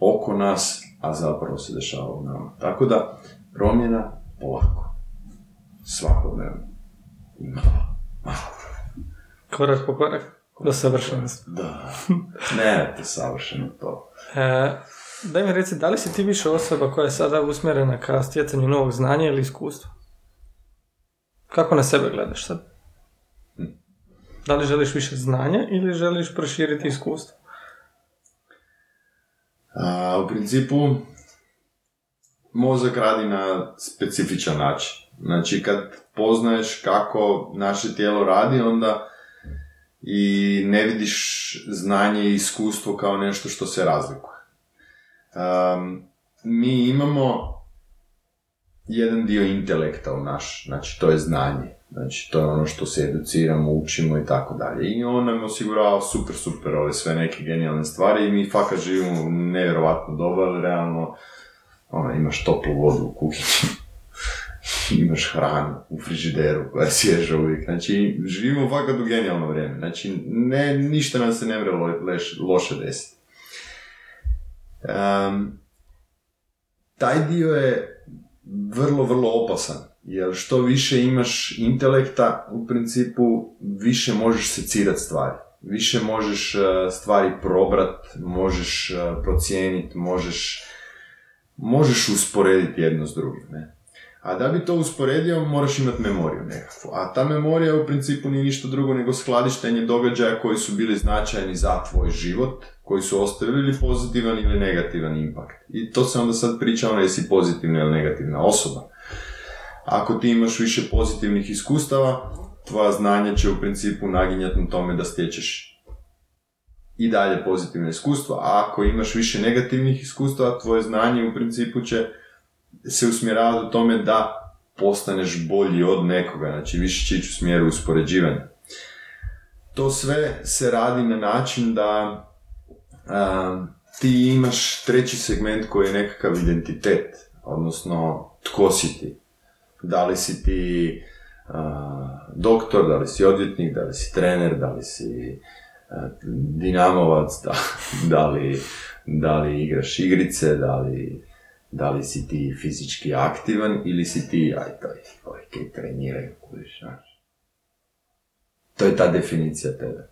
oko nas, a zapravo se dešava u nama. Tako da, promjena polako. Svakodnevno. Malo. Korak po korak do savršenosti. Da. Ne, to je savršeno to. E, daj mi reci, da li si ti više osoba koja je sada usmjerena ka stjecanju novog znanja ili iskustva? Kako na sebe gledaš sad? Hm. Da li želiš više znanja ili želiš proširiti iskustvo? A, u principu, mozak radi na specifičan način. Znači, kad poznaješ kako naše tijelo radi, onda i ne vidiš znanje i iskustvo kao nešto što se razlikuje. Um, mi imamo jedan dio intelekta u naš, znači to je znanje, znači to je ono što se educiramo, učimo i tako dalje. I on nam osigurava super, super ove sve neke genijalne stvari i mi fakat živimo nevjerovatno ali realno ono, imaš toplu vodu u kuhinji, imaš hranu u frižideru koja je svježa uvijek. Znači, živimo fakat u genijalno vrijeme. Znači, ne, ništa nam se ne mre loše desiti. Um, taj dio je vrlo, vrlo opasan. Jer što više imaš intelekta, u principu, više možeš secirati stvari. Više možeš uh, stvari probrat, možeš uh, procijeniti, možeš, možeš usporediti jedno s drugim. Ne? A da bi to usporedio, moraš imati memoriju nekakvu. A ta memorija u principu nije ništa drugo nego skladištenje događaja koji su bili značajni za tvoj život, koji su ostavili pozitivan ili negativan impakt. I to se onda sad priča ono jesi pozitivna ili negativna osoba. Ako ti imaš više pozitivnih iskustava, tvoja znanja će u principu naginjati na tome da stječeš i dalje pozitivne iskustva. A ako imaš više negativnih iskustava, tvoje znanje u principu će se usmjerava u tome da postaneš bolji od nekoga, znači više će ići u smjeru uspoređivanja. To sve se radi na način da ti imaš treći segment koji je nekakav identitet, odnosno tko si ti. Da li si ti doktor, da li si odvjetnik, da li si trener, da li si dinamovac, da, da, li, da li igraš igrice, da li da li si ti fizički aktivan ili si ti, aj to je, treniraju, kudiš, To je ta definicija tebe.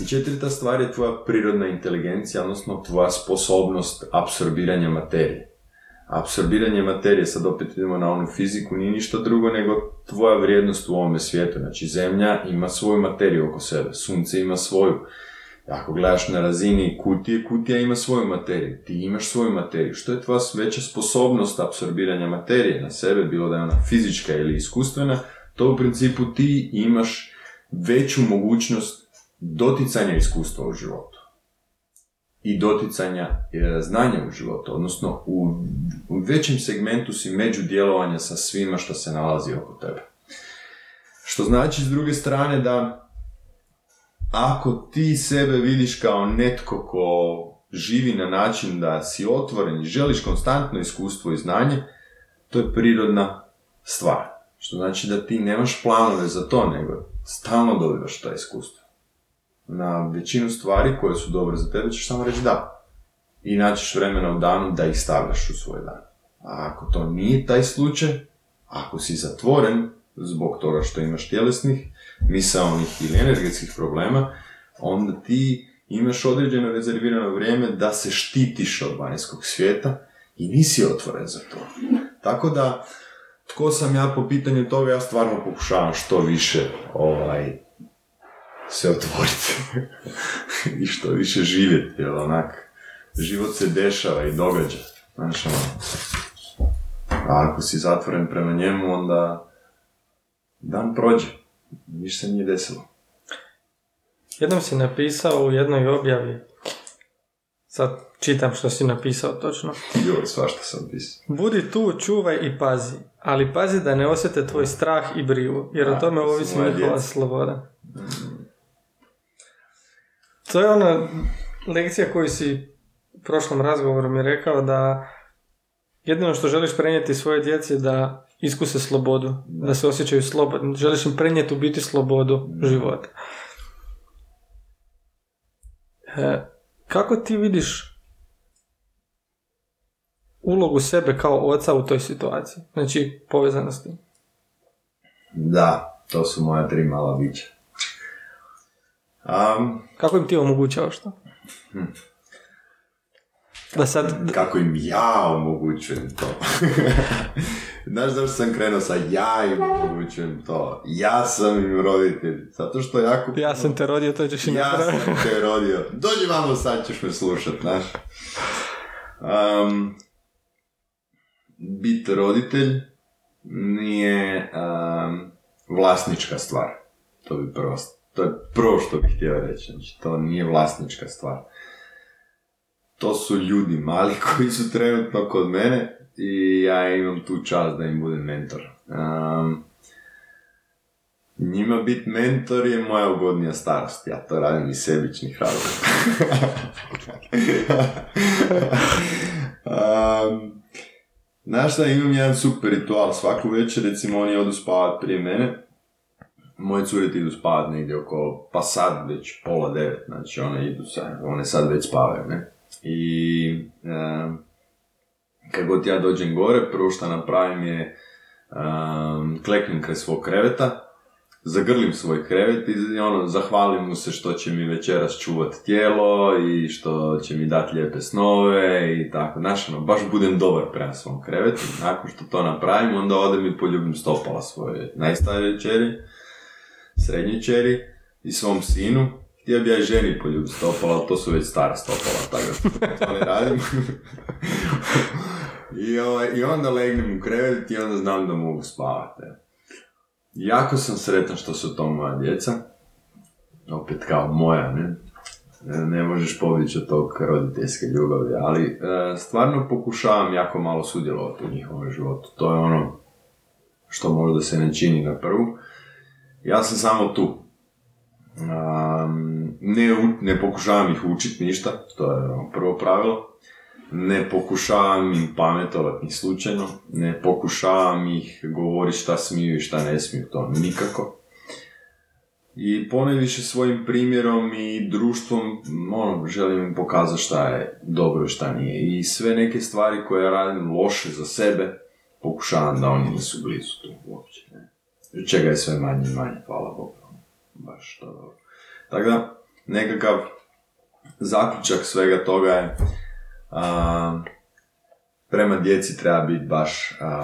I četvrta stvar je tvoja prirodna inteligencija, odnosno tvoja sposobnost apsorbiranja materije. Apsorbiranje materije, sad opet idemo na onu fiziku, nije ništa drugo nego tvoja vrijednost u ovome svijetu. Znači, zemlja ima svoju materiju oko sebe, sunce ima svoju, ako gledaš na razini kutije, kutija ima svoju materiju, ti imaš svoju materiju. Što je tvoja veća sposobnost apsorbiranja materije na sebe, bilo da je ona fizička ili iskustvena, to u principu ti imaš veću mogućnost doticanja iskustva u životu. I doticanja e, znanja u životu, odnosno u, većem segmentu si među djelovanja sa svima što se nalazi oko tebe. Što znači s druge strane da ako ti sebe vidiš kao netko ko živi na način da si otvoren i želiš konstantno iskustvo i znanje, to je prirodna stvar. Što znači da ti nemaš planove za to, nego stalno dobivaš to iskustvo. Na većinu stvari koje su dobre za tebe ćeš samo reći da. I naćiš vremena u danu da ih stavljaš u svoj dan. A ako to nije taj slučaj, ako si zatvoren zbog toga što imaš tjelesnih misaonih ili energetskih problema, onda ti imaš određeno rezervirano vrijeme da se štitiš od vanjskog svijeta i nisi otvoren za to. Tako da, tko sam ja po pitanju toga, ja stvarno pokušavam što više ovaj, se otvoriti i što više živjeti, jer onak, život se dešava i događa. Znaš, ono, a ako si zatvoren prema njemu, onda dan prođe ništa se nije desilo. Jednom si napisao u jednoj objavi, sad čitam što si napisao točno. Joj, svašta sam pisao. Budi tu, čuvaj i pazi, ali pazi da ne osjete tvoj strah i brigu, jer o tome ovisi njihova sloboda. Mm. To je ono, lekcija koju si u prošlom razgovoru mi rekao da jedino što želiš prenijeti svoje djeci je da iskuse slobodu, da se osjećaju slobodni. Želiš im prenijeti u biti slobodu života. E, kako ti vidiš ulogu sebe kao oca u toj situaciji? Znači, povezano s tim. Da, to su moja tri mala bića. Um, Kako im ti omogućavaš to? Da sad... kako im ja omogućujem to. Znaš zašto sam krenuo sa ja im omogućujem to. Ja sam im roditelj. Zato što jako... Ja sam te rodio, to ćeš i Ja napraviti. sam te rodio. Dođi vamo, sad ćeš me slušat, znaš. Um, bit roditelj nije um, vlasnička stvar. To bi prvo, to je prvo što bih htio reći. Znači, to nije vlasnička stvar. To su ljudi mali koji su trenutno kod mene i ja imam tu čast da im budem mentor. Um, njima biti mentor je moja ugodnija starost. Ja to radim iz sebičnih razloga. um, Znaš šta, imam jedan super ritual. Svaku večer, recimo, oni odu spavat prije mene. Moje curete idu spavat negdje oko, pa sad već pola devet, znači one idu sad, one sad već spavaju, ne? I um, kad god ja dođem gore, prvo što napravim je um, kleknem kraj svog kreveta, zagrlim svoj krevet i ono, zahvalim mu se što će mi večeras čuvat tijelo i što će mi dati lijepe snove i tako. Znaš, ono, baš budem dobar prema svom krevetu. Nakon što to napravim, onda odem i poljubim stopala svoje najstarije čeri, srednje čeri i svom sinu. Htio bi ja ženi poljubiti stopala, to su već stara stopala, tako da to ne radim. I, ovaj, I onda legnem u krevet i onda znam da mogu spavati. Jako sam sretan što su to moja djeca. Opet kao moja, ne? Ne, možeš pobjeći od tog roditeljske ljubavi, ali e, stvarno pokušavam jako malo sudjelovati u njihovom životu. To je ono što možda se ne čini na prvu. Ja sam samo tu. Ne, ne pokušavam ih učiti ništa, to je ono prvo pravilo. Ne pokušavam im pametovati ni slučajno, ne pokušavam ih govoriti šta smiju i šta ne smiju, to nikako. I ponajviše svojim primjerom i društvom ono, želim im pokazati šta je dobro i šta nije. I sve neke stvari koje radim loše za sebe, pokušavam da oni nisu blizu tu uopće. Ne? Čega je sve manje i manje, hvala Bogu. Baš to dobro. Tako da, nekakav zaključak svega toga je a, prema djeci treba biti baš a,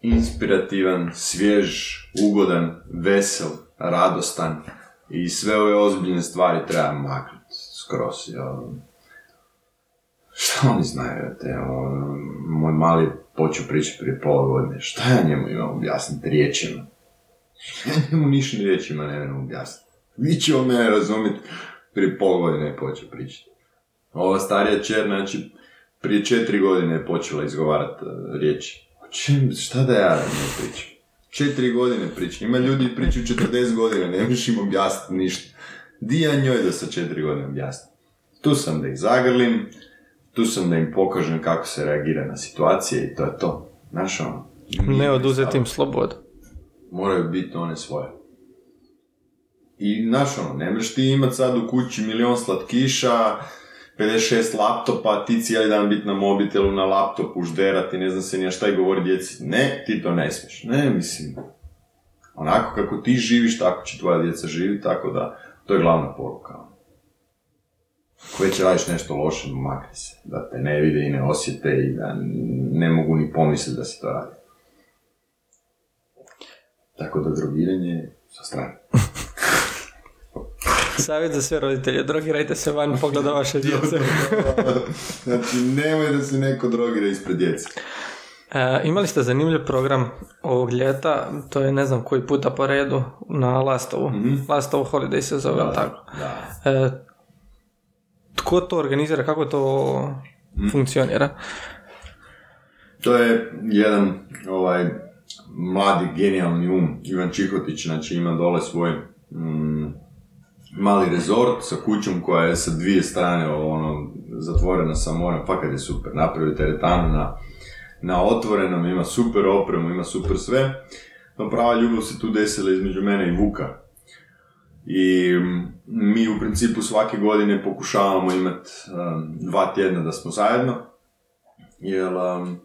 inspirativan, svjež, ugodan, vesel, radostan i sve ove ozbiljne stvari treba maknuti skroz. jel. Šta oni znaju? Te, ono, moj mali počeo pričati prije pola godine. Šta ja njemu imam objasniti riječima? Ja njemu ništa riječima ne mogu objasniti. Vi će on mene razumjeti. Prije pol godine počeo pričati. Ova starija čer, znači, prije četiri godine je počela izgovarati uh, riječi. O čem, šta da ja ne pričam? Četiri godine pričam. Ima ljudi pričaju 40 godina, ne možeš im objasniti ništa. Di ja njoj da sa četiri godine objasnim? Tu sam da ih zagrlim, tu sam da im pokažem kako se reagira na situacije i to je to. Znaš ono? Ne oduzeti im slobodu. moraju biti one svoje. I znaš ono, ne možeš ti imat sad u kući milion slatkiša, 56 laptopa, ti cijeli dan biti na mobitelu, na laptopu, žderati, ne znam se ni šta i govori djeci. Ne, ti to ne smiješ. Ne, mislim, onako kako ti živiš, tako će tvoja djeca živjeti, tako da, to je glavna poruka. Ako već radiš nešto loše, makni se, da te ne vide i ne osjete i da ne mogu ni pomisliti da si to radi. Tako da drogiranje sa strane. Savjet za sve roditelje, drogirajte se van pogleda vaše djece. znači, nemoj da se neko drogira ispred djece. E, imali ste zanimljiv program ovog ljeta, to je ne znam koji puta po redu na Lastovu. Mhm. Lastovo Holiday se zove, jel tako? Da. E, tko to organizira, kako to Mhm. funkcionira? To je jedan ovaj mladi genijalni um, Ivan Čihotić, znači ima dole svoj mm, mali rezort sa kućom koja je sa dvije strane ono, zatvorena sa morem, fakat je super. Napravio teretanu na, na otvorenom, ima super opremu, ima super sve. No prava ljubav se tu desila između mene i Vuka. I mm, mi u principu svake godine pokušavamo imati um, dva tjedna da smo zajedno. Jer um,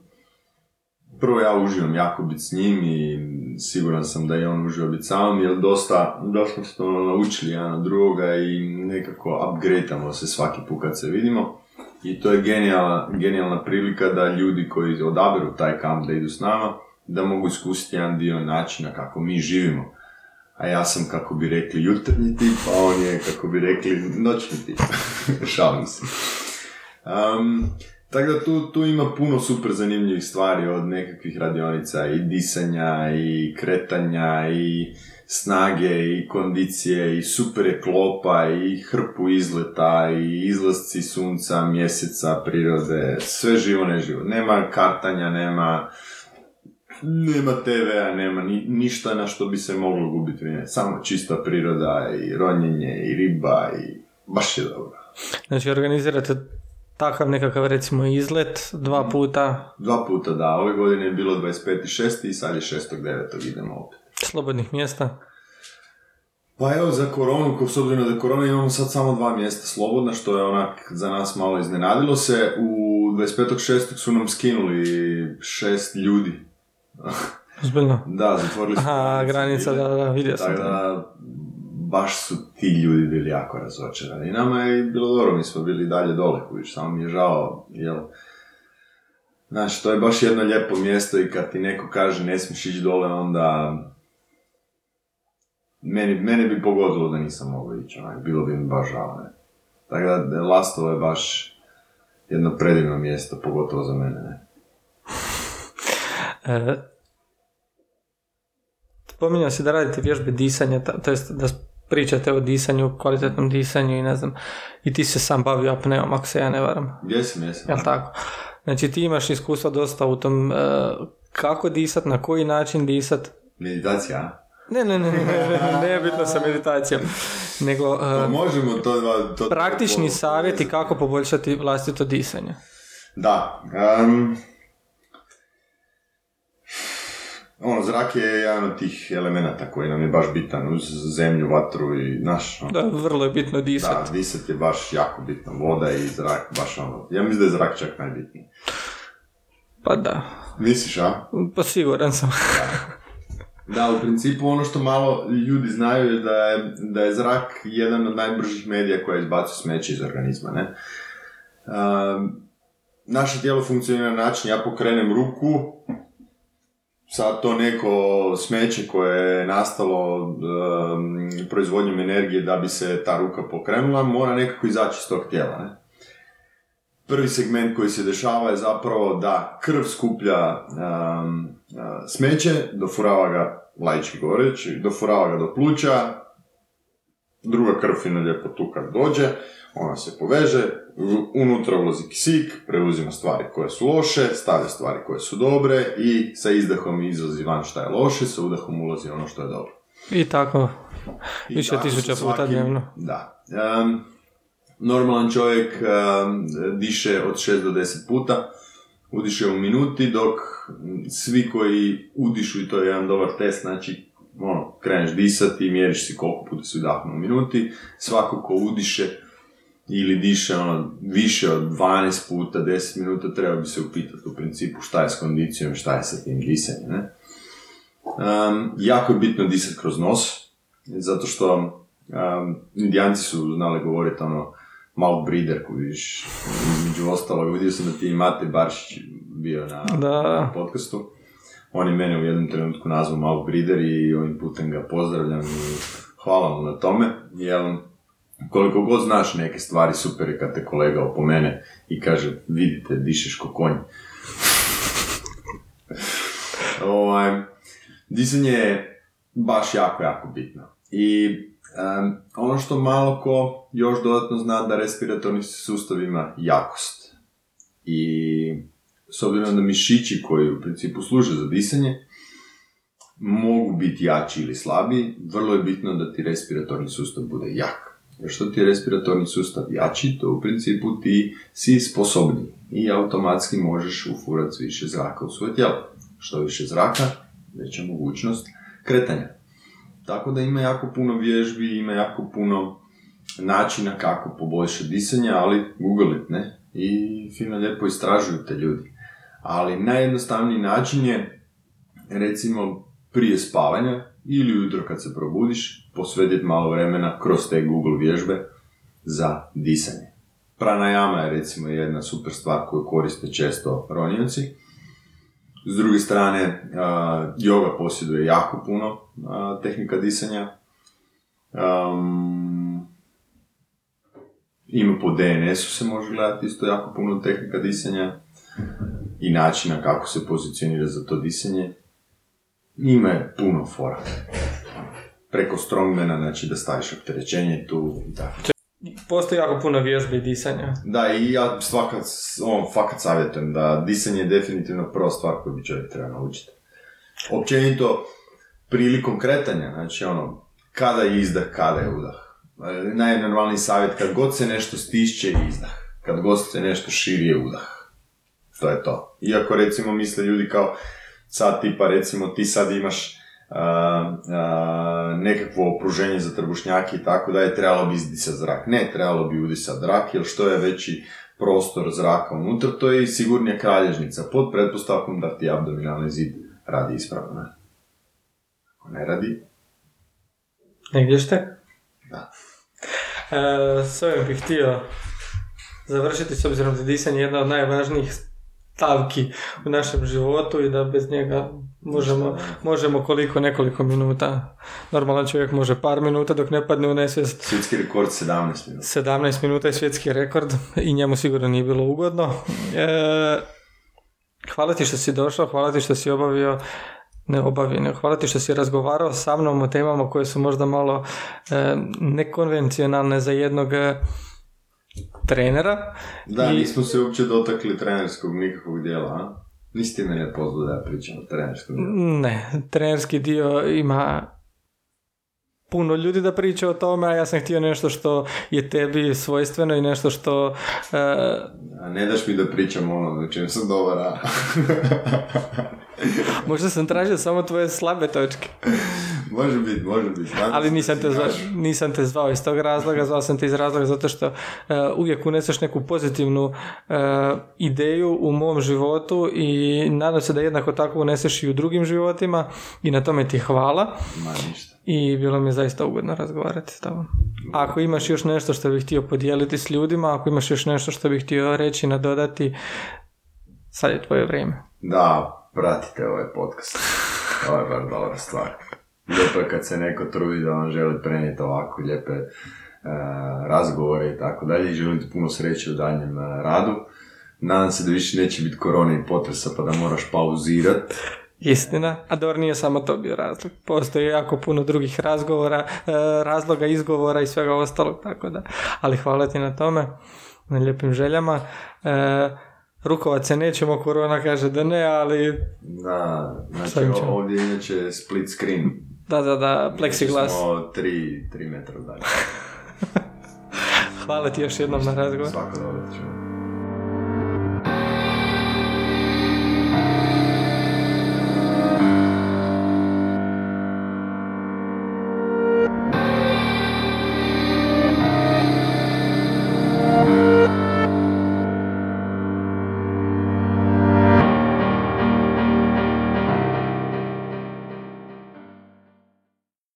prvo ja uživam jako biti s njim i siguran sam da i on uživa biti sa mnom, jer dosta, dosta smo ono naučili jedan od drugoga i nekako upgradeamo se svaki put kad se vidimo. I to je genijalna, genijalna prilika da ljudi koji odaberu taj kamp da idu s nama, da mogu iskusiti jedan dio načina kako mi živimo. A ja sam, kako bi rekli, jutarnji tip, a on je, kako bi rekli, noćni tip. Šalim se. Um, tako da tu, tu ima puno super zanimljivih stvari od nekakvih radionica i disanja i kretanja i snage i kondicije i super je klopa i hrpu izleta i izlasci sunca, mjeseca, prirode, sve živo neživo. Nema kartanja, nema nema TV-a, nema ni, ništa na što bi se moglo gubiti vrijeme. Samo čista priroda i ronjenje i riba i baš je dobro. Znači organizirate takav nekakav recimo izlet dva puta? Dva puta da, ove godine je bilo 25.6. i sad je 6.9. idemo opet. Slobodnih mjesta? Pa evo za koronu, ko s obzirom da korona imamo sad samo dva mjesta slobodna, što je onak za nas malo iznenadilo se. U 25.6. su nam skinuli šest ljudi. Zbiljno? da, zatvorili su Aha, granica, da, da, vidio sam. Tako da, baš su ti ljudi bili jako razočarani. I nama je bilo dobro, mi smo bili dalje dole, kuviš, samo mi je žao, jel... Znaš, to je baš jedno lijepo mjesto i kad ti neko kaže ne smiješ ići dole, onda... Meni, mene bi pogodilo da nisam mogao ići, onaj, bilo bi mi baš žao, ne. Tako da, Lastovo je baš jedno predivno mjesto, pogotovo za mene, ne. E, spominjao si da radite vježbe disanja, to jest da pričate o disanju, kvalitetnom disanju i ne znam, i ti se sam bavio apneom, ako se ja ne varam. Jesam, jesam. Jel tako? Znači ti imaš iskustva dosta u tom e, kako disat, na koji način disat. Meditacija? Ne, ne, ne, ne, ne, bitno sa meditacijom. Nego, e, Pa možemo to... to praktični to- savjeti kako poboljšati vlastito disanje. Da. Um, ono, zrak je jedan od tih elemenata koji nam je baš bitan uz zemlju, vatru i naš. ono. Da, vrlo je bitno disat. Da, disat je baš jako bitno. Voda i zrak, baš ono. Ja mislim da je zrak čak najbitniji. Pa da, Misliš, a? pa siguran sam. Da, u principu ono što malo ljudi znaju je da je, da je zrak jedan od najbržih medija koja izbacuje smeće iz organizma, ne? Um, naše tijelo funkcionira na način, ja pokrenem ruku, sad to neko smeće koje je nastalo um, proizvodnjom energije da bi se ta ruka pokrenula, mora nekako izaći iz tog tijela, ne? Prvi segment koji se dešava je zapravo da krv skuplja um, a, smeće, dofurava ga, laički govoreći, dofurava ga do pluća, druga krv fino lijepo tu kad dođe, ona se poveže, unutra ulazi kisik, preuzima stvari koje su loše, stavlja stvari koje su dobre i sa izdahom izlazi van šta je loše, sa udahom ulazi ono što je dobro. I tako, I Više tako tisuća puta dnevno. Da. Um, normalan čovjek um, diše od 6 do 10 puta, udiše u minuti, dok svi koji udišu, i to je jedan dobar test, znači ono, kreneš disati mjeriš si koliko puta si udahnuo u minuti, svako ko udiše ili diše ono, više od 12 puta, 10 minuta, treba bi se upitati u principu šta je s kondicijom, šta je sa tim disanjem, ne? Um, jako je bitno disati kroz nos, zato što um, indijanci su znali govoriti ono breather, koji vidiš, između ostalog, vidio sam da ti Mate Baršić bio na, Da. na podcastu. On je mene u jednom trenutku nazvao mouth breather i ovim putem ga pozdravljam i hvala mu na tome, jer koliko god znaš neke stvari, super je kad te kolega opomene i kaže, vidite, dišeš ko konj. ovaj, disanje je baš jako, jako bitno. I em, ono što malo ko još dodatno zna da respiratorni sustav ima jakost. I s obzirom da mišići koji u principu služe za disanje, mogu biti jači ili slabiji, vrlo je bitno da ti respiratorni sustav bude jak. Što ti je respiratorni sustav jači, to u principu ti si sposobni i automatski možeš ufurati više zraka u svoje tijelo. Što više zraka, veća mogućnost kretanja. Tako da ima jako puno vježbi, ima jako puno načina kako poboljšati disanje, ali google ne? I fino lijepo istražuju te ljudi. Ali najjednostavniji način je, recimo, prije spavanja ili ujutro kad se probudiš, posvetiti malo vremena kroz te Google vježbe za disanje. Pranayama je recimo jedna super stvar koju koriste često ronioci. S druge strane, yoga posjeduje jako puno tehnika disanja. Ima po DNS-u se može gledati isto jako puno tehnika disanja i načina kako se pozicionira za to disanje. Ima je puno fora. Preko strongmana, znači da staviš opterećenje tu i tako. Postoji jako puno vježbe i disanja. Da, i ja svakat, on, fakat savjetujem da disanje je definitivno prva stvar koju bi čovjek treba naučiti. Općenito, prilikom kretanja, znači ono, kada je izdah, kada je udah. Najnormalniji savjet, kad god se nešto stišće, izdah. Kad god se nešto širi, je udah. To je to. Iako recimo misle ljudi kao, sad tipa recimo ti sad imaš uh, uh, nekakvo okruženje za trbušnjake i tako da je trebalo bi izdisati zrak. Ne, trebalo bi udisati zrak, jer što je veći prostor zraka unutra, to je i sigurnija kralježnica, pod pretpostavkom da ti abdominalni zid radi ispravno. Ne? Ako ne radi, Negdje ste? Da. E, s ovim bih htio završiti s obzirom da je disanje jedna od najvažnijih stavki u našem životu i da bez njega možemo, možemo koliko nekoliko minuta. Normalan čovjek može par minuta dok ne padne u nesvijest. svjetski rekord 17 minuta. 17 minuta je svjetski rekord i njemu sigurno nije bilo ugodno. E, hvala ti što si došao, hvala ti što si obavio ne obavio, nego hvala ti što si razgovarao sa mnom o temama koje su možda malo e, nekonvencionalne za jednog trenera. Da, I- nismo se uopće dotakli trenerskog nikakvog dijela, a? Nisi ti mene pozvao da ja pričam o trenerskom dijelu. Ne, trenerski dio ima puno ljudi da priča o tome, a ja sam htio nešto što je tebi svojstveno i nešto što e, A ne daš mi da pričam ono na čem sam dobar, a? možda sam tražio samo tvoje slabe točke. može biti, može biti. Ali nisam te, zva, kažeš. nisam te zvao iz tog razloga, zvao sam te iz razloga zato što e, uvijek uneseš neku pozitivnu e, ideju u mom životu i nadam se da jednako tako uneseš i u drugim životima i na tome ti hvala Ma ništa. i bilo mi je zaista ugodno razgovarati s tobom. Ako imaš još nešto što bih htio podijeliti s ljudima, ako imaš još nešto što bih htio reći, nadodati, sad je tvoje vrijeme. Da, pratite ovaj podcast. Ovo je baš dobra stvar. Lijepo je kad se neko trudi da vam želi prenijeti ovako lijepe e, razgovore i tako dalje i želim ti puno sreće u daljem e, radu. Nadam se da više neće biti korone i potresa pa da moraš pauzirat. Istina, a dobro nije samo to bio razlog. Postoji jako puno drugih razgovora, e, razloga, izgovora i svega ostalog, tako da. Ali hvala ti na tome, na lijepim željama. E, rukovat se nećemo, korona kaže da ne, ali Da, znači ovdje je inače split screen. Da, da, da, plexiglas. Znači smo tri, tri metra dalje. Hvala ti još jednom na razgovor. Svako dobro čujem.